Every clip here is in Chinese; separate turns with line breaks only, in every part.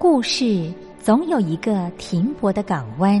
故事总有一个停泊的港湾。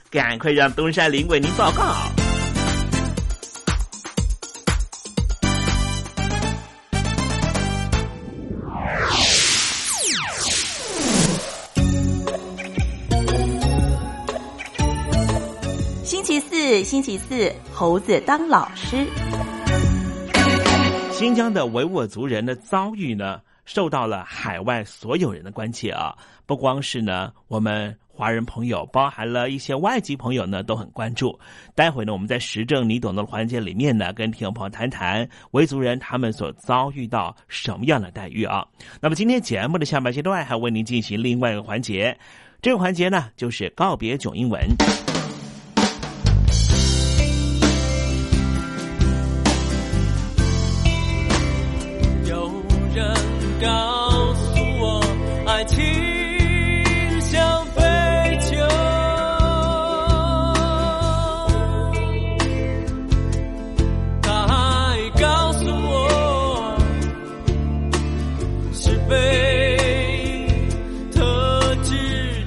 赶快让东山林为您报告。
星期四，星期四，猴子当老师。
新疆的维吾尔族人的遭遇呢，受到了海外所有人的关切啊！不光是呢，我们华人朋友，包含了一些外籍朋友呢，都很关注。待会呢，我们在时政你懂的环节里面呢，跟听众朋友谈谈维族人他们所遭遇到什么样的待遇啊？那么今天节目的下半阶段还为您进行另外一个环节，这个环节呢，就是告别囧英文。
有人告诉我，爱情特制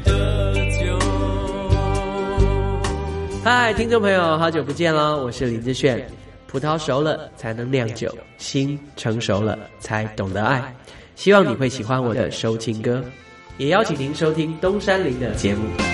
的酒。
嗨，听众朋友，好久不见喽！我是林志炫。葡萄熟了才能酿酒，心成熟了才懂得爱。希望你会喜欢我的收情歌，也邀请您收听东山林的节目。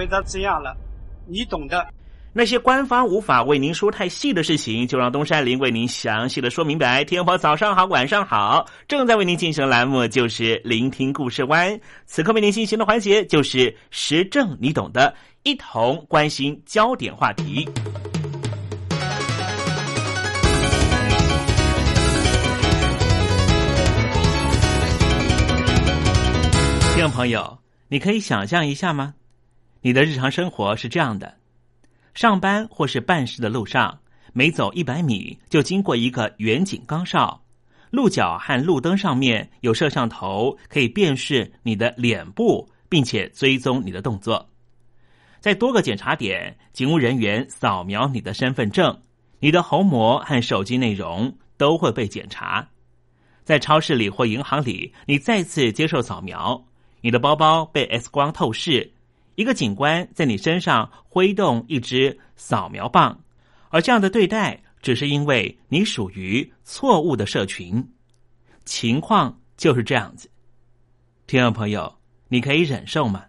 回答这样了，你懂的。
那些官方无法为您说太细的事情，就让东山林为您详细的说明白。天婆早上好，晚上好，正在为您进行的栏目就是《聆听故事湾》，此刻为您进行的环节就是“时政”，你懂的，一同关心焦点话题。听众朋友，你可以想象一下吗？你的日常生活是这样的：上班或是办事的路上，每走一百米就经过一个远景岗哨，路角和路灯上面有摄像头，可以辨识你的脸部，并且追踪你的动作。在多个检查点，警务人员扫描你的身份证，你的虹膜和手机内容都会被检查。在超市里或银行里，你再次接受扫描，你的包包被 X 光透视，一个警官在你身上挥动一支扫描棒，而这样的对待只是因为你属于错误的社群。情况就是这样子，听众朋友，你可以忍受吗？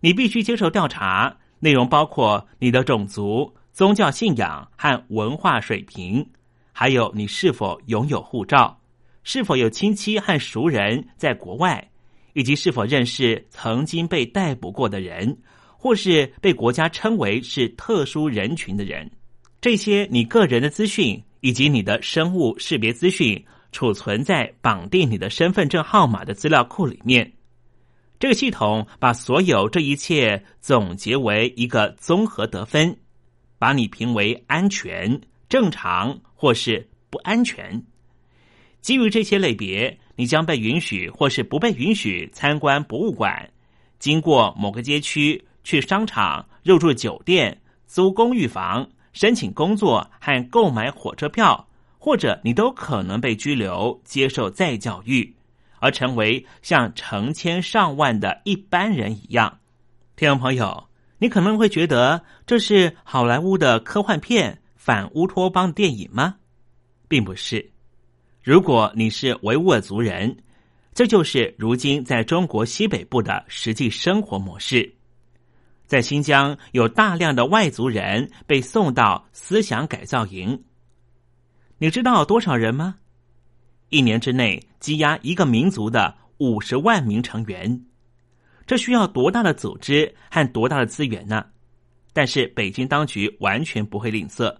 你必须接受调查，内容包括你的种族、宗教信仰和文化水平，还有你是否拥有护照，是否有亲戚和熟人在国外，以及是否认识曾经被逮捕过的人，或是被国家称为是特殊人群的人。这些你个人的资讯以及你的生物识别资讯，储存在绑定你的身份证号码的资料库里面。这个系统把所有这一切总结为一个综合得分，把你评为安全、正常或是不安全。基于这些类别，你将被允许或是不被允许参观博物馆、经过某个街区、去商场、入住酒店、租公寓房、申请工作和购买火车票，或者你都可能被拘留、接受再教育。而成为像成千上万的一般人一样，听众朋友，你可能会觉得这是好莱坞的科幻片、反乌托邦电影吗？并不是。如果你是维吾尔族人，这就是如今在中国西北部的实际生活模式。在新疆，有大量的外族人被送到思想改造营。你知道多少人吗？一年之内积压一个民族的五十万名成员，这需要多大的组织和多大的资源呢？但是北京当局完全不会吝啬。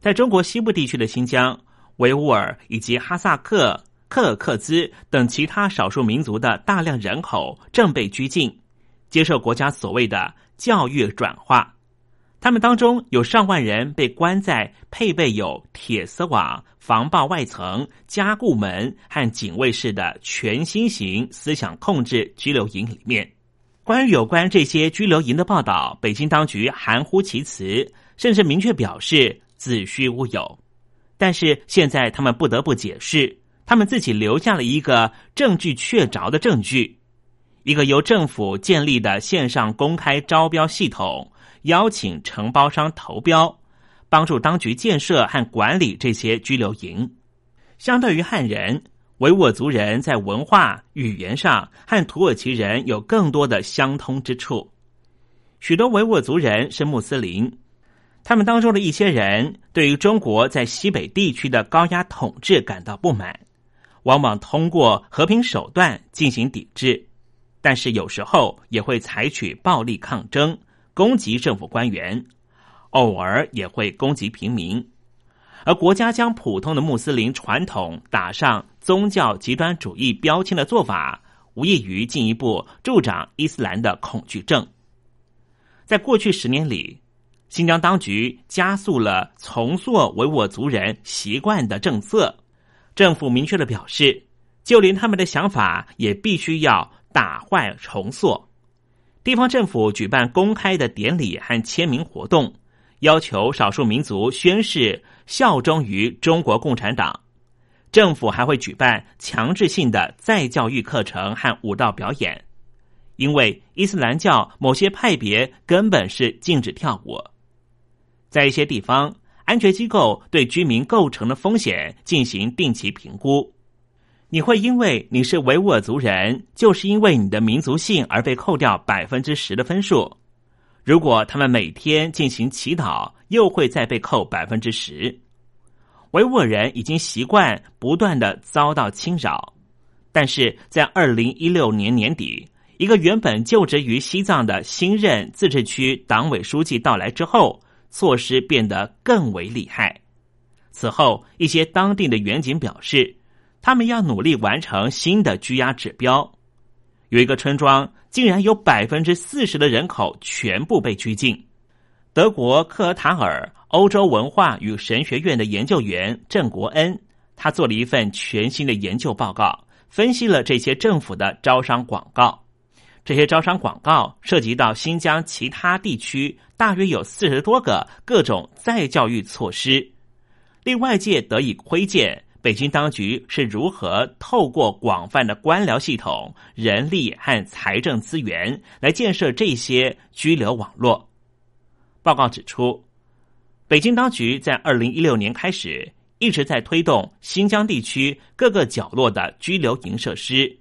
在中国西部地区的新疆、维吾尔以及哈萨克、克尔克孜等其他少数民族的大量人口正被拘禁，接受国家所谓的教育转化。他们当中有上万人被关在配备有铁丝网。防爆外层、加固门和警卫室的全新型思想控制拘留营里面，关于有关这些拘留营的报道，北京当局含糊其辞，甚至明确表示子虚乌有。但是现在他们不得不解释，他们自己留下了一个证据确凿的证据：一个由政府建立的线上公开招标系统，邀请承包商投标。帮助当局建设和管理这些拘留营。相对于汉人，维吾尔族人在文化、语言上和土耳其人有更多的相通之处。许多维吾尔族人是穆斯林，他们当中的一些人对于中国在西北地区的高压统治感到不满，往往通过和平手段进行抵制，但是有时候也会采取暴力抗争，攻击政府官员。偶尔也会攻击平民，而国家将普通的穆斯林传统打上宗教极端主义标签的做法，无异于进一步助长伊斯兰的恐惧症。在过去十年里，新疆当局加速了重塑维吾尔族人习惯的政策，政府明确的表示，就连他们的想法也必须要打坏重塑。地方政府举办公开的典礼和签名活动。要求少数民族宣誓效忠于中国共产党，政府还会举办强制性的再教育课程和舞蹈表演，因为伊斯兰教某些派别根本是禁止跳舞。在一些地方，安全机构对居民构成的风险进行定期评估。你会因为你是维吾尔族人，就是因为你的民族性而被扣掉百分之十的分数。如果他们每天进行祈祷，又会再被扣百分之十。维吾尔人已经习惯不断的遭到侵扰，但是在二零一六年年底，一个原本就职于西藏的新任自治区党委书记到来之后，措施变得更为厉害。此后，一些当地的远景表示，他们要努力完成新的拘押指标。有一个村庄竟然有百分之四十的人口全部被拘禁。德国克尔塔尔欧洲文化与神学院的研究员郑国恩，他做了一份全新的研究报告，分析了这些政府的招商广告。这些招商广告涉及到新疆其他地区，大约有四十多个各种再教育措施，令外界得以窥见北京当局是如何透过广泛的官僚系统、人力和财政资源来建设这些居留网络。报告指出，北京当局在二零一六年开始一直在推动新疆地区各个角落的居留营设施。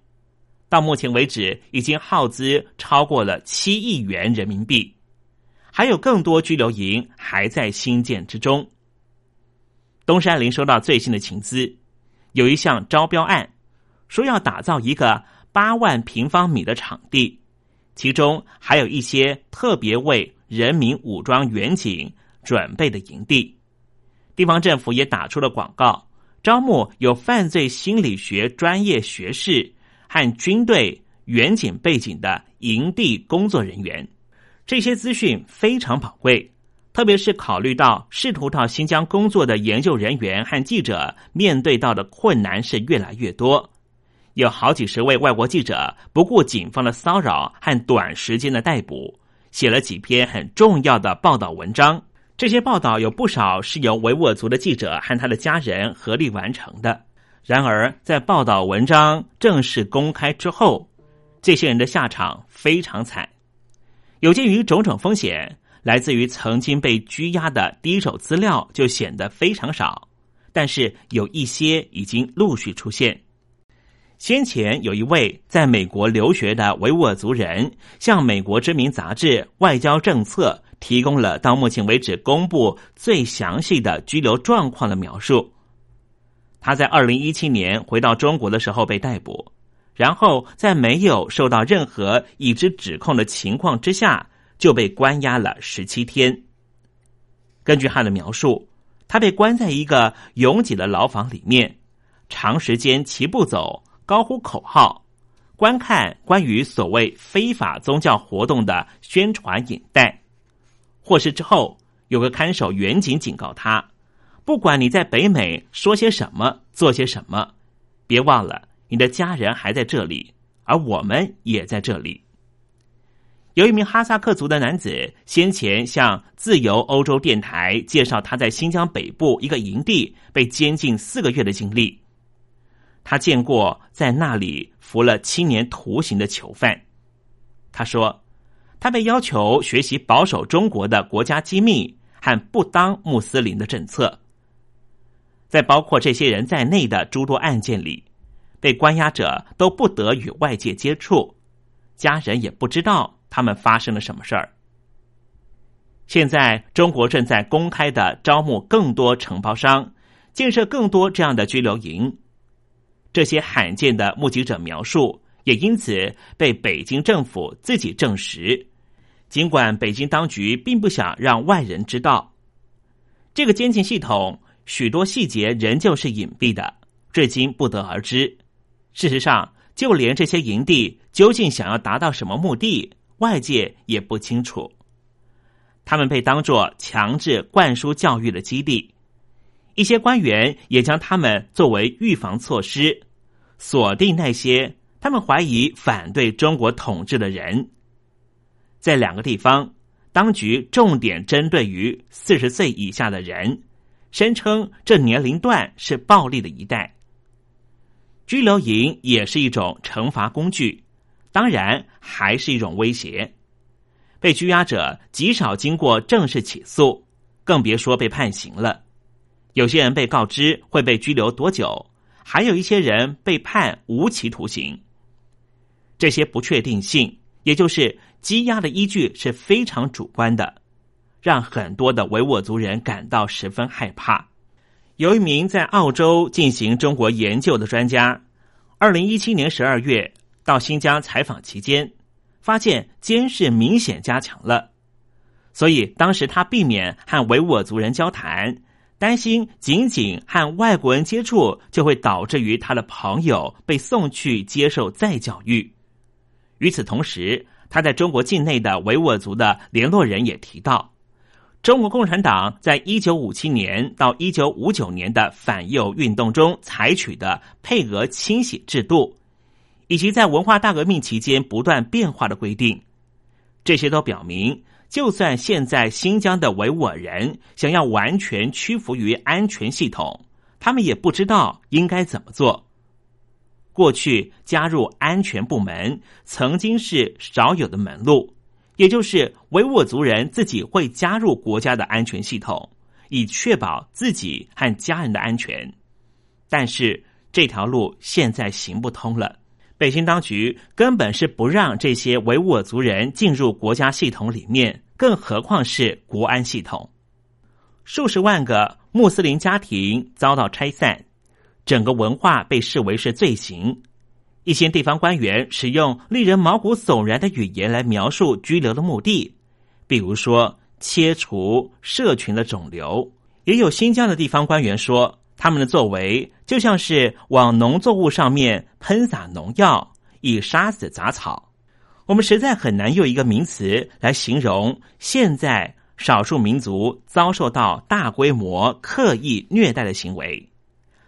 到目前为止，已经耗资超过了七亿元人民币，还有更多拘留营还在兴建之中。东山林收到最新的情资，有一项招标案，说要打造一个八万平方米的场地，其中还有一些特别为人民武装远景准备的营地。地方政府也打出了广告，招募有犯罪心理学专业学士。和军队远景背景的营地工作人员，这些资讯非常宝贵，特别是考虑到试图到新疆工作的研究人员和记者面对到的困难是越来越多。有好几十位外国记者不顾警方的骚扰和短时间的逮捕，写了几篇很重要的报道文章。这些报道有不少是由维吾尔族的记者和他的家人合力完成的。然而，在报道文章正式公开之后，这些人的下场非常惨。有鉴于种种风险，来自于曾经被拘押的第一手资料就显得非常少。但是有一些已经陆续出现。先前有一位在美国留学的维吾尔族人，向美国知名杂志《外交政策》提供了到目前为止公布最详细的拘留状况的描述。他在二零一七年回到中国的时候被逮捕，然后在没有受到任何已知指控的情况之下，就被关押了十七天。根据他的描述，他被关在一个拥挤的牢房里面，长时间齐步走、高呼口号，观看关于所谓非法宗教活动的宣传影带。获释之后，有个看守远警警告他。不管你在北美说些什么、做些什么，别忘了你的家人还在这里，而我们也在这里。有一名哈萨克族的男子先前向自由欧洲电台介绍他在新疆北部一个营地被监禁四个月的经历。他见过在那里服了七年徒刑的囚犯。他说，他被要求学习保守中国的国家机密和不当穆斯林的政策。在包括这些人在内的诸多案件里，被关押者都不得与外界接触，家人也不知道他们发生了什么事儿。现在，中国正在公开的招募更多承包商，建设更多这样的拘留营。这些罕见的目击者描述也因此被北京政府自己证实，尽管北京当局并不想让外人知道，这个监禁系统。许多细节仍旧是隐蔽的，至今不得而知。事实上，就连这些营地究竟想要达到什么目的，外界也不清楚。他们被当作强制灌输教育的基地，一些官员也将他们作为预防措施，锁定那些他们怀疑反对中国统治的人。在两个地方，当局重点针对于四十岁以下的人。声称这年龄段是暴力的一代，拘留营也是一种惩罚工具，当然还是一种威胁。被拘押者极少经过正式起诉，更别说被判刑了。有些人被告知会被拘留多久，还有一些人被判无期徒刑。这些不确定性，也就是羁押的依据是非常主观的。让很多的维吾尔族人感到十分害怕。有一名在澳洲进行中国研究的专家，二零一七年十二月到新疆采访期间，发现监视明显加强了，所以当时他避免和维吾尔族人交谈，担心仅仅和外国人接触就会导致于他的朋友被送去接受再教育。与此同时，他在中国境内的维吾尔族的联络人也提到，中国共产党在一九五七年到一九五九年的反右运动中采取的配额清洗制度，以及在文化大革命期间不断变化的规定，这些都表明，就算现在新疆的维吾尔人想要完全屈服于安全系统，他们也不知道应该怎么做。过去加入安全部门曾经是少有的门路，也就是维吾尔族人自己会加入国家的安全系统，以确保自己和家人的安全。但是这条路现在行不通了，北京当局根本是不让这些维吾尔族人进入国家系统里面，更何况是国安系统。数十万个穆斯林家庭遭到拆散。整个文化被视为是罪行，一些地方官员使用令人毛骨悚然的语言来描述拘留的目的，比如说切除社群的肿瘤。也有新疆的地方官员说，他们的作为就像是往农作物上面喷洒农药，以杀死杂草。我们实在很难用一个名词来形容现在少数民族遭受到大规模刻意虐待的行为。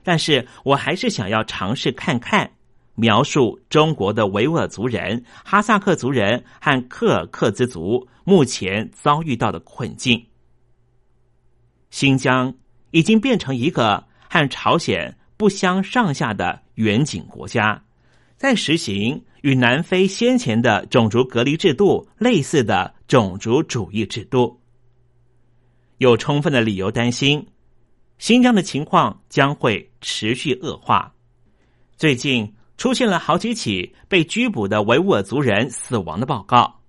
但是我还是想要尝试看看，描述中国的维吾尔族人、哈萨克族人和克尔克孜族目前遭遇到的困境。新疆已经变成一个和朝鲜不相上下的远景国家，在实行与南非先前的种族隔离制度类似的种族主义制度，有充分的理由担心。新疆的情况将会持续恶化。最近出现了好几起被拘捕的维吾尔族人死亡的报告，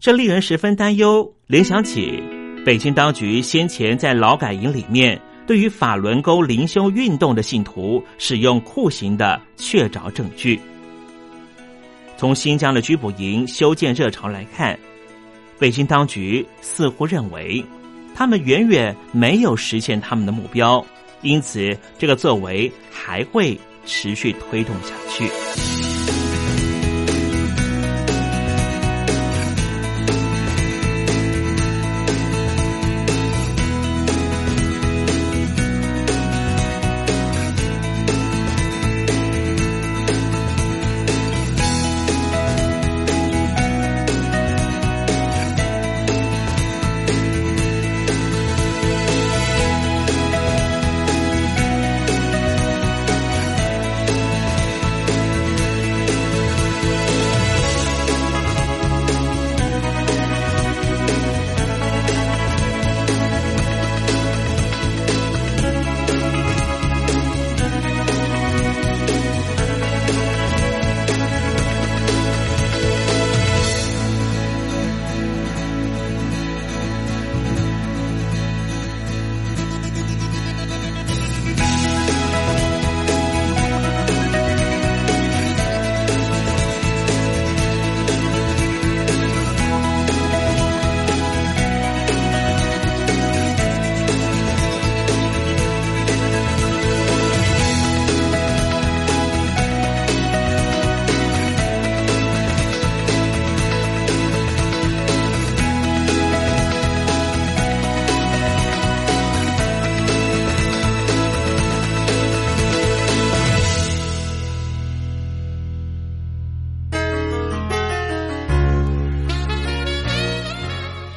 这令人十分担忧。联想起北京当局先前在劳改营里面对于法轮功灵修运动的信徒使用酷刑的确凿证据。从新疆的拘捕营修建热潮来看，北京当局似乎认为。他们远远没有实现他们的目标，因此这个作为还会持续推动下去。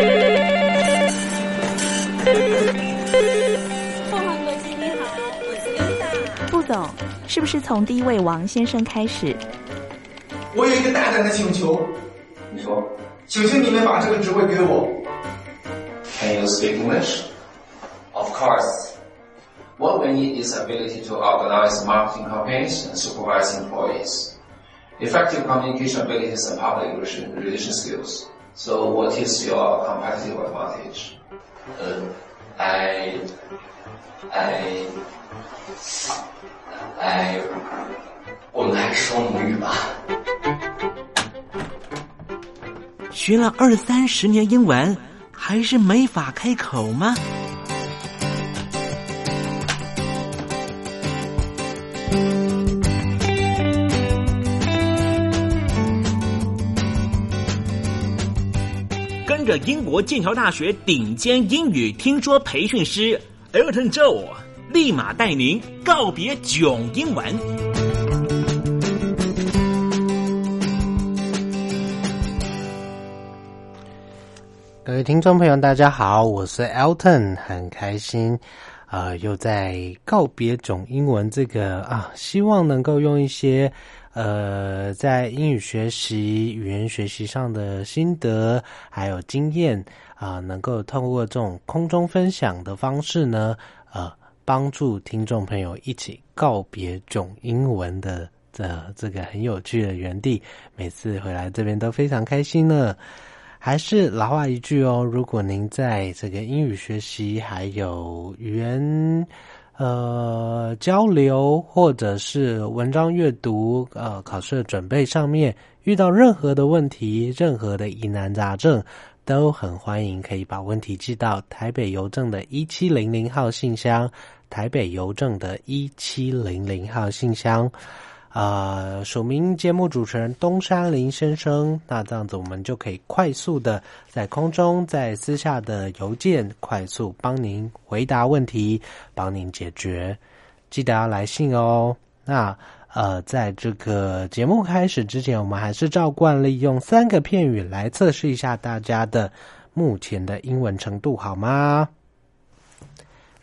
副总，是不是从第一位王先生开始？
我有一个大胆的请求，
你说，
请求你们把这个职位给我。
Can you speak English? Of course. What we need is ability to organize marketing campaigns and supervise employees. effective communication abilities and public relation, relation skills. So what is your competitive advantage?
Uh, I, I, I，我们还是说母语吧。
学了二三十年英文，还是没法开口吗？着英国剑桥大学顶尖英语听说培训师 Elton Joe，立马带您告别囧英文。
各位听众朋友，大家好，我是 Elton，很开心，呃，又在告别囧英文这个啊，希望能够用一些呃，在英语学习、语言学习上的心得还有经验啊、能够透过这种空中分享的方式呢，呃，帮助听众朋友一起告别囧英文的这这个很有趣的园地，每次回来这边都非常开心呢。还是老话一句哦，如果您在这个英语学习还有语言呃交流，或者是文章阅读、呃考试的准备上面遇到任何的问题、任何的疑难杂症，都很欢迎可以把问题寄到台北邮政的一七零零号信箱，台北邮政的一七零零号信箱。呃，署名节目主持人东山林先生，那这样子我们就可以快速的在空中，在私下的邮件快速帮您回答问题，帮您解决。记得要来信哦。那呃，在这个节目开始之前，我们还是照惯例用三个片语来测试一下大家的目前的英文程度，好吗？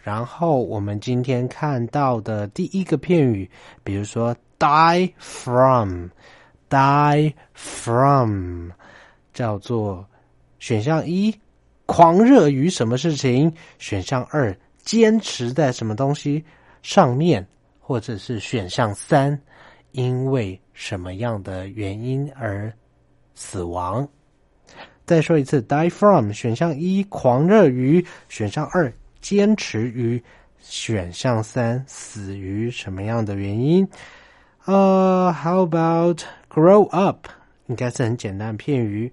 然后我们今天看到的第一个片语，比如说 die from，die from，叫做选项一，狂热于什么事情；选项二，坚持在什么东西上面；或者是选项三，因为什么样的原因而死亡。再说一次，die from，选项一，狂热于；选项二。坚持于选项三，死于什么样的原因？呃、，How about grow up？应该是很简单的片语。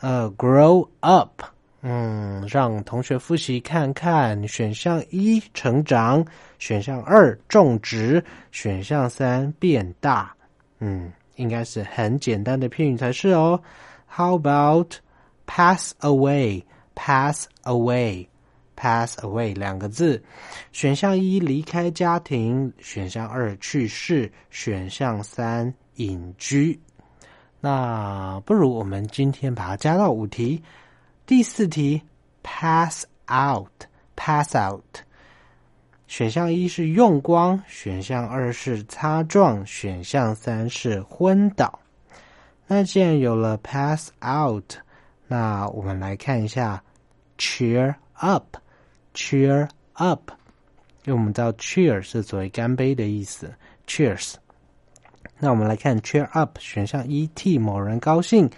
呃、，grow up，嗯，让同学复习看看。选项一成长，选项二种植，选项三变大。嗯，应该是很简单的片语才是哦。How about pass away？Pass away。Pass away 两个字，选项一离开家庭，选项二去世，选项三隐居。那不如我们今天把它加到五题。第四题 pass out，pass out。选项一是用光，选项二是擦撞，选项三是昏倒。那既然有了 pass out，那我们来看一下 cheer up。Cheer up，因为我们知道 cheer 是作为干杯的意思，Cheers。那我们来看 cheer up，选项一替某人高兴，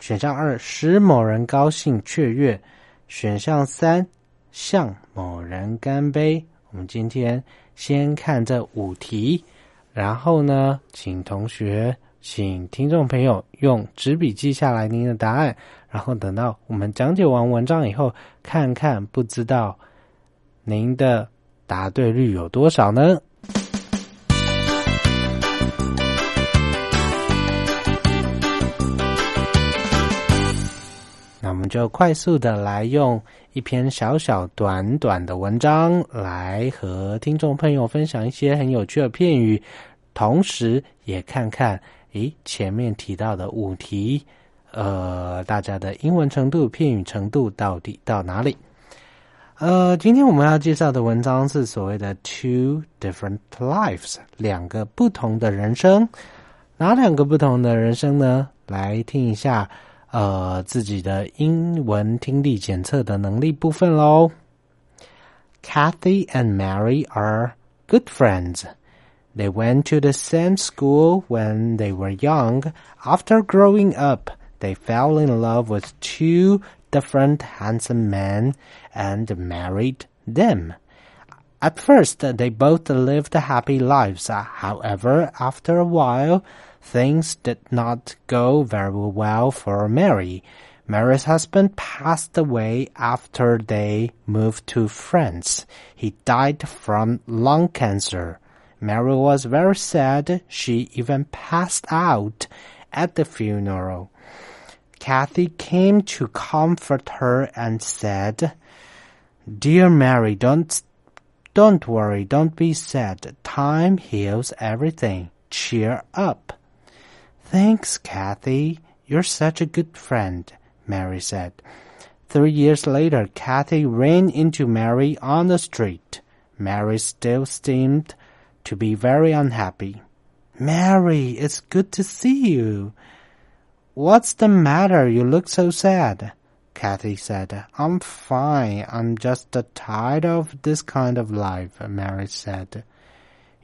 选项二使某人高兴雀跃，选项三向某人干杯。我们今天先看这五题，然后呢，请同学、请听众朋友用纸笔记下来您的答案。然后等到我们讲解完文章以后，看看不知道您的答对率有多少呢？那我们就快速的来用一篇小小短短的文章来和听众朋友分享一些很有趣的片语，同时也看看，诶，前面提到的五题。呃，大家的英文程度、片语程度到底到哪里？呃，今天我们要介绍的文章是所谓的 “two different lives”，两个不同的人生。哪两个不同的人生呢？来听一下，呃，自己的英文听力检测的能力部分喽。Kathy and Mary are good friends. They went to the same school when they were young. After growing up, they fell in love with two different handsome men and married them. At first, they both lived happy lives. However, after a while, things did not go very well for Mary. Mary's husband passed away after they moved to France. He died from lung cancer. Mary was very sad. She even passed out at the funeral. Kathy came to comfort her and said, Dear Mary, don't, don't worry, don't be sad. Time heals everything. Cheer up. Thanks, Kathy. You're such a good friend, Mary said. Three years later, Kathy ran into Mary on the street. Mary still seemed to be very unhappy. Mary, it's good to see you. What's the matter? You look so sad. Kathy said, I'm fine. I'm just tired of this kind of life, Mary said.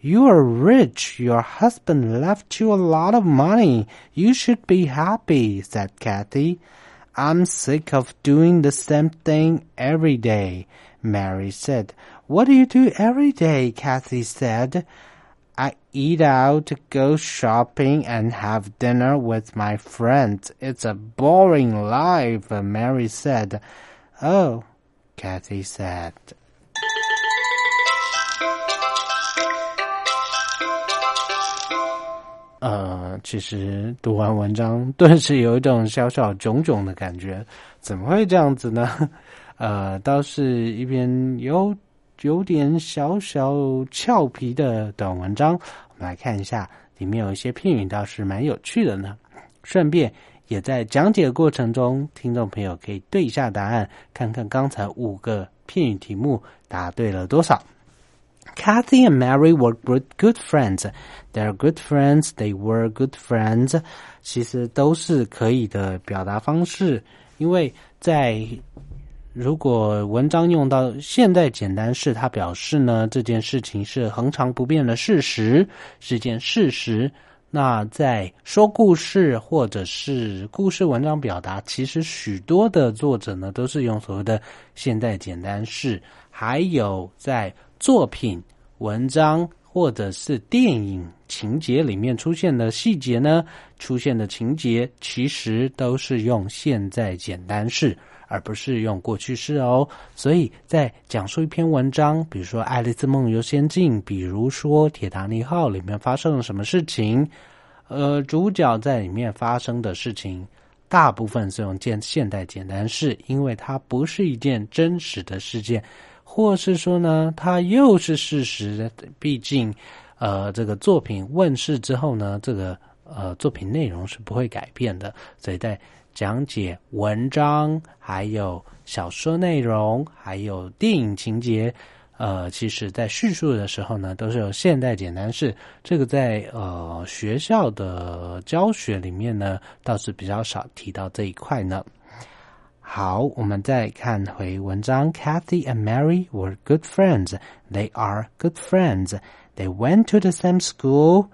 You are rich. Your husband left you a lot of money. You should be happy, said Kathy. I'm sick of doing the same thing every day, Mary said. What do you do every day? Kathy said. I eat out, go shopping, and have dinner with my friends. It's a boring life, Mary said. Oh, Kathy said. 呃，其实读完文章，顿时有一种小小囧囧的感觉。怎么会这样子呢？呃，倒是一篇有 有点小小俏皮的短文章。我们来看一下，里面有一些片语倒是蛮有趣的呢。顺便也在讲解过程中，听众朋友可以对一下答案，看看刚才五个片语题目答对了多少。Kathy and Mary were good good friends. They're good friends. They were good friends. 其实都是可以的表达方式，因为在如果文章用到现在简单式，它表示呢这件事情是恒常不变的事实，是件事实。那在说故事或者是故事文章表达，其实许多的作者呢都是用所谓的现代简单式，还有在。作品、文章或者是电影情节里面出现的细节呢，出现的情节其实都是用现在简单式，而不是用过去式哦。所以在讲述一篇文章，比如说《爱丽丝梦游仙境》，比如说《铁达尼号》里面发生了什么事情，呃，主角在里面发生的事情，大部分是用现现代简单式，因为它不是一件真实的事件。或是说呢，它又是事实。毕竟，呃，这个作品问世之后呢，这个呃作品内容是不会改变的。所以在讲解文章、还有小说内容、还有电影情节，呃，其实在叙述的时候呢，都是有现代简单式。这个在呃学校的教学里面呢，倒是比较少提到这一块呢。好，我们再看回文章。Kathy and Mary were good friends. They are good friends. They went to the same school,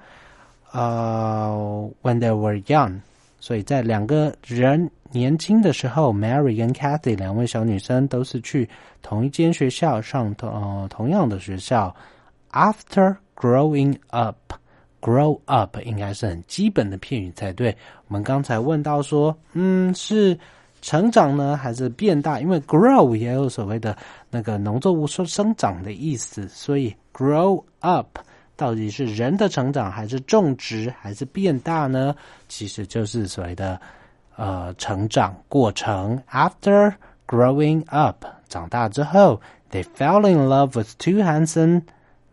uh, when they were young. 所以在两个人年轻的时候，Mary 跟 Kathy 两位小女生都是去同一间学校上同呃同样的学校。After growing up, grow up 应该是很基本的片语才对。我们刚才问到说，嗯，是。成长呢，还是变大？因为 grow 也有所谓的那个农作物说生长的意思，所以 grow up 到底是人的成长，还是种植，还是变大呢？其实就是所谓的呃成长过程。After growing up，长大之后，they fell in love with two handsome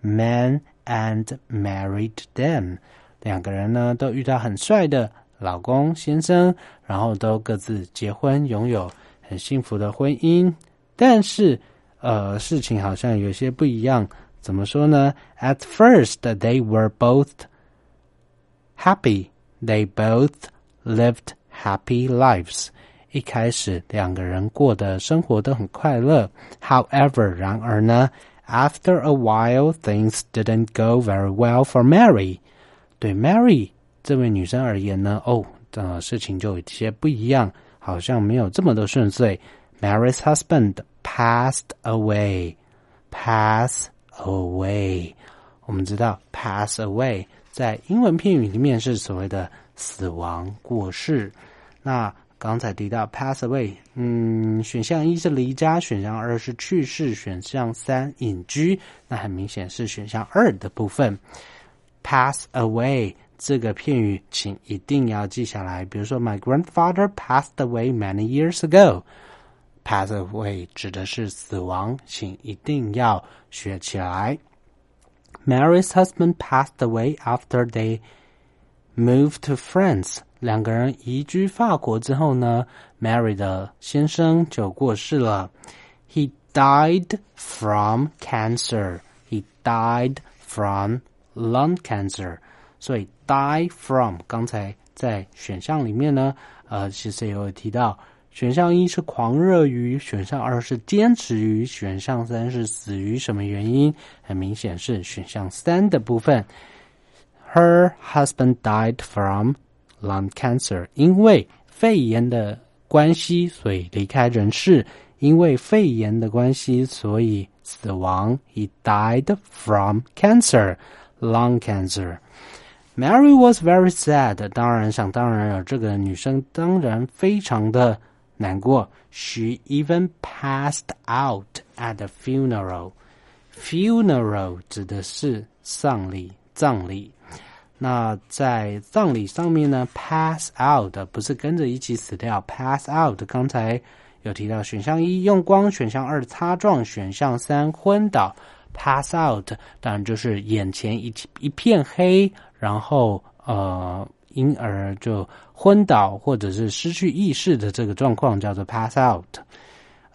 men and married them。两个人呢，都遇到很帅的。老公先生，然后都各自结婚，拥有很幸福的婚姻。但是，呃，事情好像有些不一样。怎么说呢？At first, they were both happy. They both lived happy lives. 一开始，两个人过的生活都很快乐。However，然而呢 After a while, things didn't go very well for Mary. 对 Mary 这位女生而言呢，哦，呃，事情就有些不一样，好像没有这么的顺遂。Mary's husband passed away. Pass away. 我们知道 pass away 在英文片语里面是所谓的死亡、过世。那刚才提到 pass away，嗯，选项一是离家，选项二是去世，选项三隐居。那很明显是选项二的部分。pass away 这个片语，请一定要记下来。比如说，My grandfather passed away many years ago。pass away 指的是死亡，请一定要学起来。Mary's husband passed away after they moved to France。两个人移居法国之后呢，Mary 的先生就过世了。He died from cancer. He died from lung cancer. 所以 die from 刚才在选项里面呢，呃，其实也有提到， 选项一是狂热于，选项二是坚持于，选项三是死于什么原因？很明显是选项三的部分。Her husband died from lung cancer，因为肺炎的关系，所以离开人世。因为肺炎的关系，所以死亡。He died from cancer, lung cancer. Mary was very sad。当然，想当然了，这个女生当然非常的难过。She even passed out at the funeral. Funeral 指的是丧礼、葬礼。那在葬礼上面呢，pass out 不是跟着一起死掉，pass out 刚才有提到选项一用光，选项二擦撞，选项三昏倒。pass out 当然就是眼前一一片黑，然后呃，因而就昏倒或者是失去意识的这个状况叫做 pass out。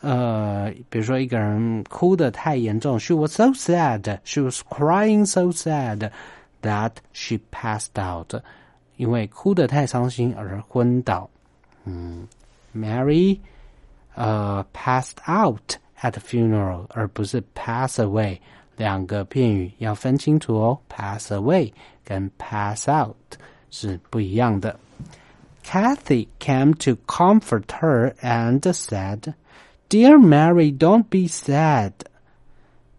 呃，比如说一个人哭得太严重，she was so sad, she was crying so sad that she passed out，因为哭得太伤心而昏倒。嗯，Mary 呃 passed out at the funeral，而不是 pass away。两个片语要分清楚哦，pass away 跟 pass out 是不一样的。Kathy came to comfort her and said, Dear Mary, don't be sad.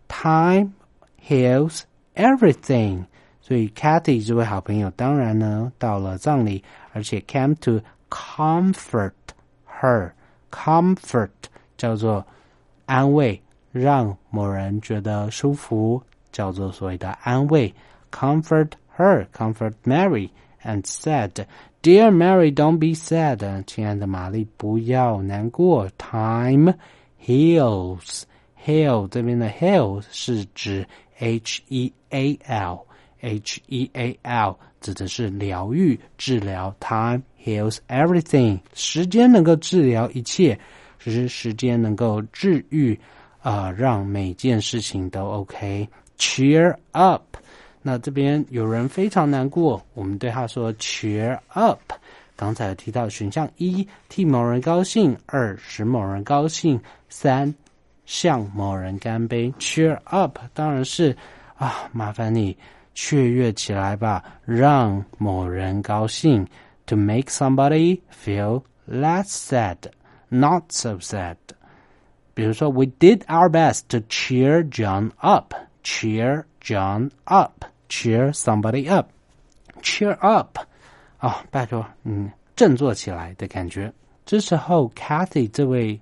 Time heals everything. 所以 Kathy 这位好朋友当然呢到了葬礼，而且 came to comfort her。comfort 叫做安慰，让某人觉得舒服，叫做所谓的安慰。Comfort her, comfort Mary, and said, "Dear Mary, don't be sad." 亲爱的玛丽，不要难过。Time heals. Heal 这边的 heal 是指 H E A L。H E A L 指的是疗愈、治疗。Time heals everything，时间能够治疗一切，只是时间能够治愈啊、呃，让每件事情都 OK。Cheer up， 那这边有人非常难过，我们对他说 Cheer up。刚才提到选项一替某人高兴，二使某人高兴，三向某人干杯。Cheer up 当然是啊，麻烦你。雀跃起来吧，让某人高兴。To make somebody feel less sad, not so sad。比如说，We did our best to cheer John up. Cheer John up. Cheer somebody up. Cheer up. 啊，拜托，嗯，振作起来的感觉。这时候，Cathy 这位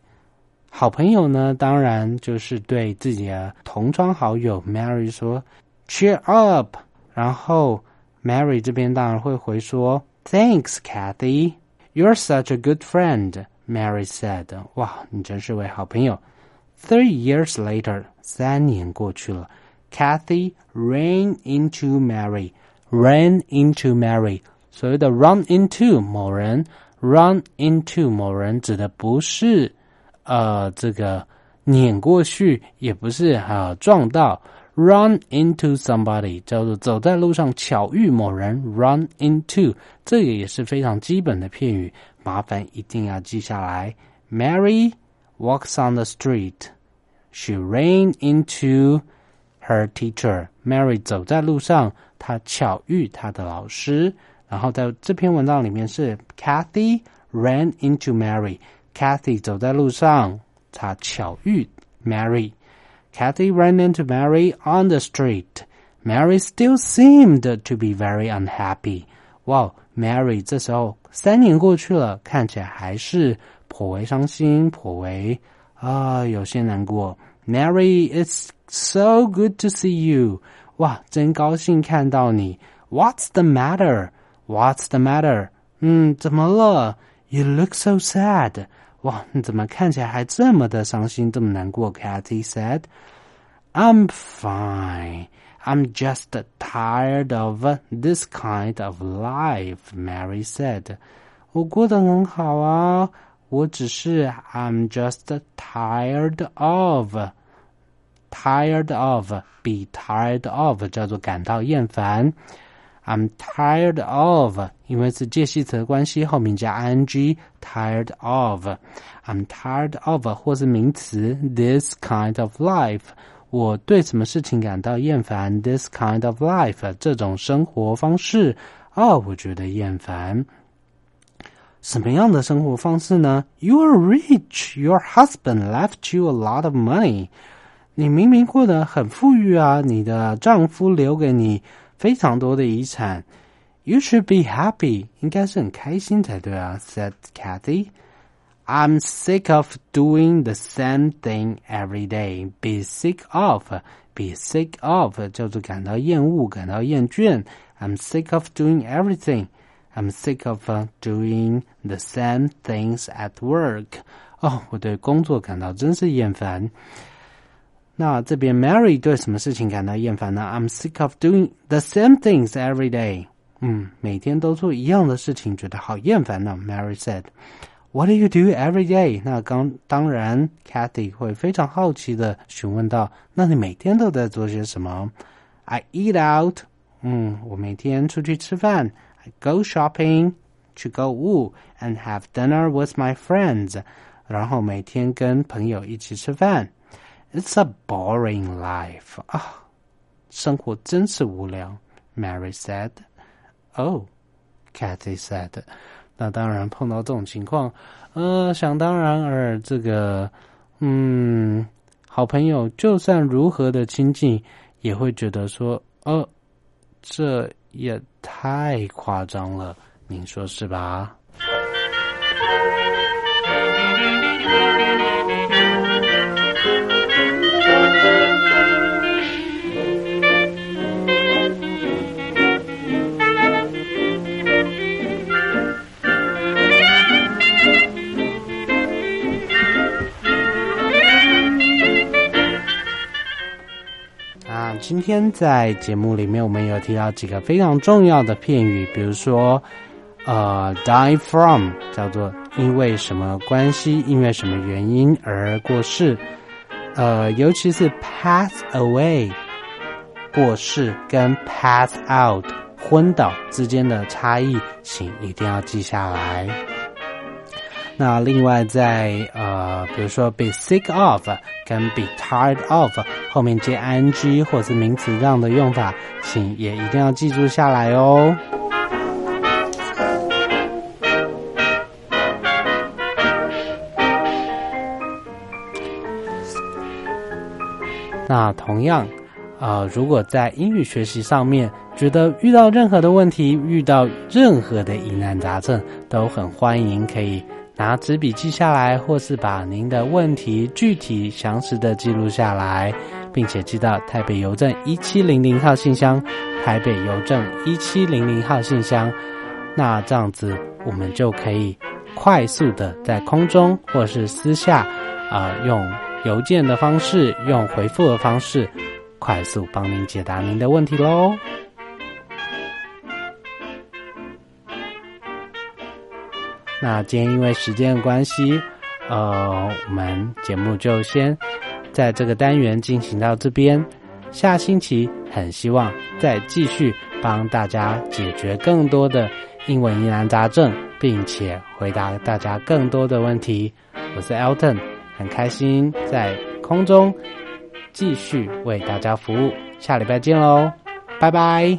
好朋友呢，当然就是对自己的同窗好友 Mary 说。Cheer up！然后 Mary 这边当然会回说 Thanks, Kathy. You're such a good friend. Mary said. 哇，你真是位好朋友。Three years later，三年过去了 ，Kathy ran into Mary. Ran into Mary，所谓的 run into 某人，run into 某人指的不是呃这个碾过去，也不是啊撞到。Run into somebody 叫做走在路上巧遇某人，run into 这个也是非常基本的片语，麻烦一定要记下来。Mary walks on the street. She ran into her teacher. Mary 走在路上，她巧遇她的老师。然后在这篇文章里面是 Kathy ran into Mary. Kathy 走在路上，她巧遇 Mary. Kathy ran into Mary on the street. Mary still seemed to be very unhappy. 哇，Mary 这时候三年过去了，看起来还是颇为伤心，颇为啊有些难过。Mary, is. so good to see you. 哇，真高兴看到你。What's the matter? What's the matter? 嗯，怎么了？You look so sad. 哇，你怎么看起来还这么的伤心，这么难过？Kathy said. I'm fine. I'm just tired of this kind of life. Mary said. 我过得很好啊，我只是 I'm just tired of. Tired of, be tired of 叫做感到厌烦。I'm tired of，因为是介系词的关系，后面加 ing。Tired of, I'm tired of，或是名词 this kind of life。我对什么事情感到厌烦？This kind of life，这种生活方式哦，我觉得厌烦。什么样的生活方式呢？You are rich. Your husband left you a lot of money. 你明明过得很富裕啊，你的丈夫留给你非常多的遗产。You should be happy，应该是很开心才对啊。Said Kathy. I'm sick of doing the same thing every day. Be sick of, be sick of 叫做感到厌恶、感到厌倦。I'm sick of doing everything. I'm sick of doing the same things at work. 哦，我对工作感到真是厌烦。那这边 Mary 对什么事情感到厌烦呢？I'm sick of doing the same things every day. 嗯，每天都做一样的事情，觉得好厌烦呢。Mary said. What do you do every day？那刚当然，Kathy 会非常好奇的询问到：那你每天都在做些什么？I eat out。嗯，我每天出去吃饭。I go shopping，去购物，and have dinner with my friends。然后每天跟朋友一起吃饭。 It's a boring life 啊，生活真是无聊。Mary said. Oh, Kathy said. 那当然，碰到这种情况，呃，想当然而这个，嗯，好朋友就算如何的亲近，也会觉得说，呃，这也太夸张了，您说是吧？今天在节目里面，我们有提到几个非常重要的片语，比如说，呃，die from 叫做因为什么关系，因为什么原因而过世，呃，尤其是 pass away 过世跟 pass out 昏倒之间的差异，请一定要记下来。那另外在呃，比如说 be sick of 跟 be tired of 后面接 ing 或是名词这样的用法，请也一定要记住下来哦。那同样，呃，如果在英语学习上面觉得遇到任何的问题，遇到任何的疑难杂症，都很欢迎可以。拿纸笔记下来，或是把您的问题具体详实的记录下来，并且寄到台北邮政一七零零号信箱。台北邮政一七零零号信箱，那这样子我们就可以快速的在空中或是私下啊，用邮件的方式，用回复的方式，快速帮您解答您的问题喽。那今天因为时间的关系，呃，我们节目就先在这个单元进行到这边。下星期很希望再继续帮大家解决更多的英文疑难杂症，并且回答大家更多的问题。我是 Elton，很开心在空中继续为大家服务。下礼拜见喽，拜拜。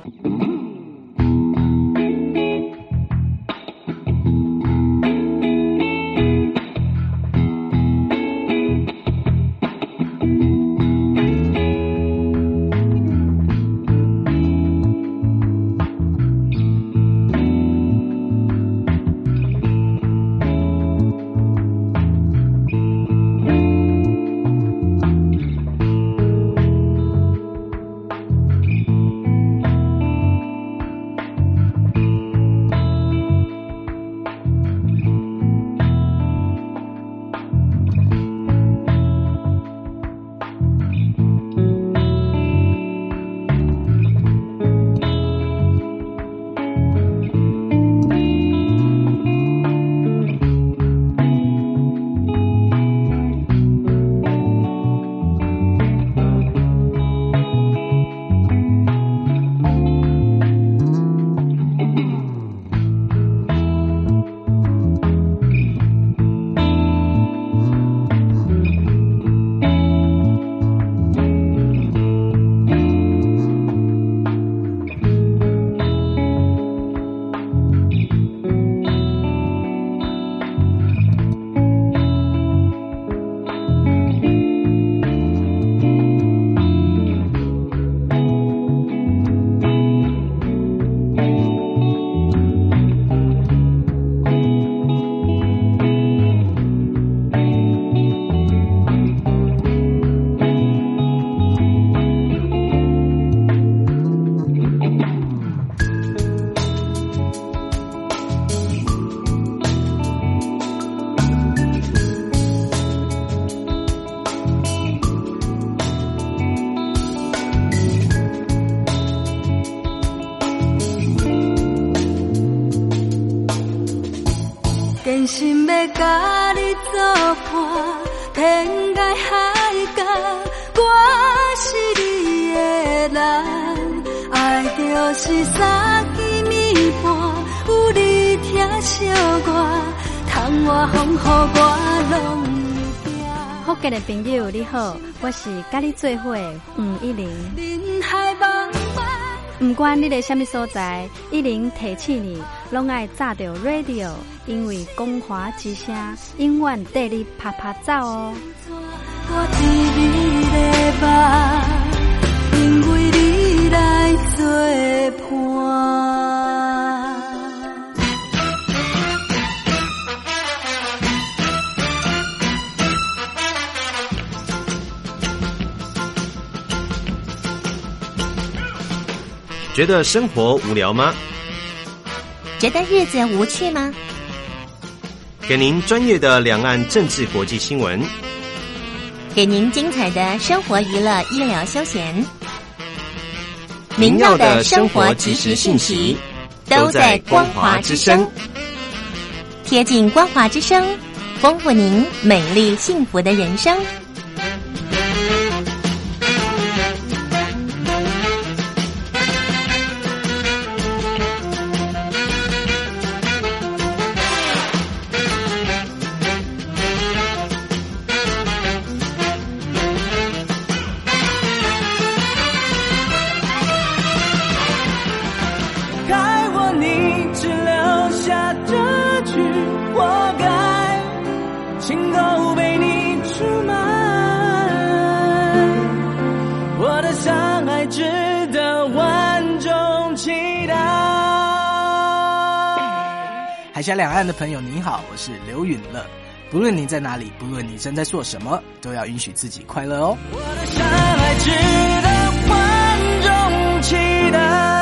是三更暝半，有你疼惜我，窗外风雨我拢会惊。
福建的朋友你好，我是甲你做伙的吴一玲。
人海茫茫。
不管你在什么所在，一零提起你，拢爱炸着 radio，因为光华之声永远带你啪啪走哦。
我来作伴。
觉得生活无聊吗？
觉得日子无趣吗？
给您专业的两岸政治国际新闻，
给您精彩的生活娱乐医疗休闲，
您要的生活及时信息都在光华之声，
贴近光华之声，丰富您美丽幸福的人生。
心都被你出卖。我的相爱值得万众期待。
海峡两岸的朋友，你好，我是刘允乐。不论你在哪里，不论你正在做什么，都要允许自己快乐哦。
我的相爱值得万众期待。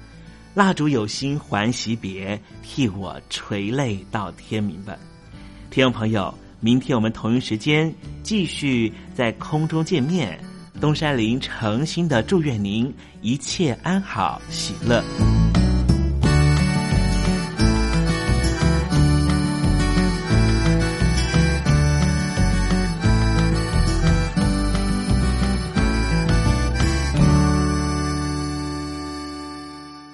蜡烛有心还惜别，替我垂泪到天明吧。听众朋友，明天我们同一时间继续在空中见面。东山林诚心的祝愿您一切安好，喜乐。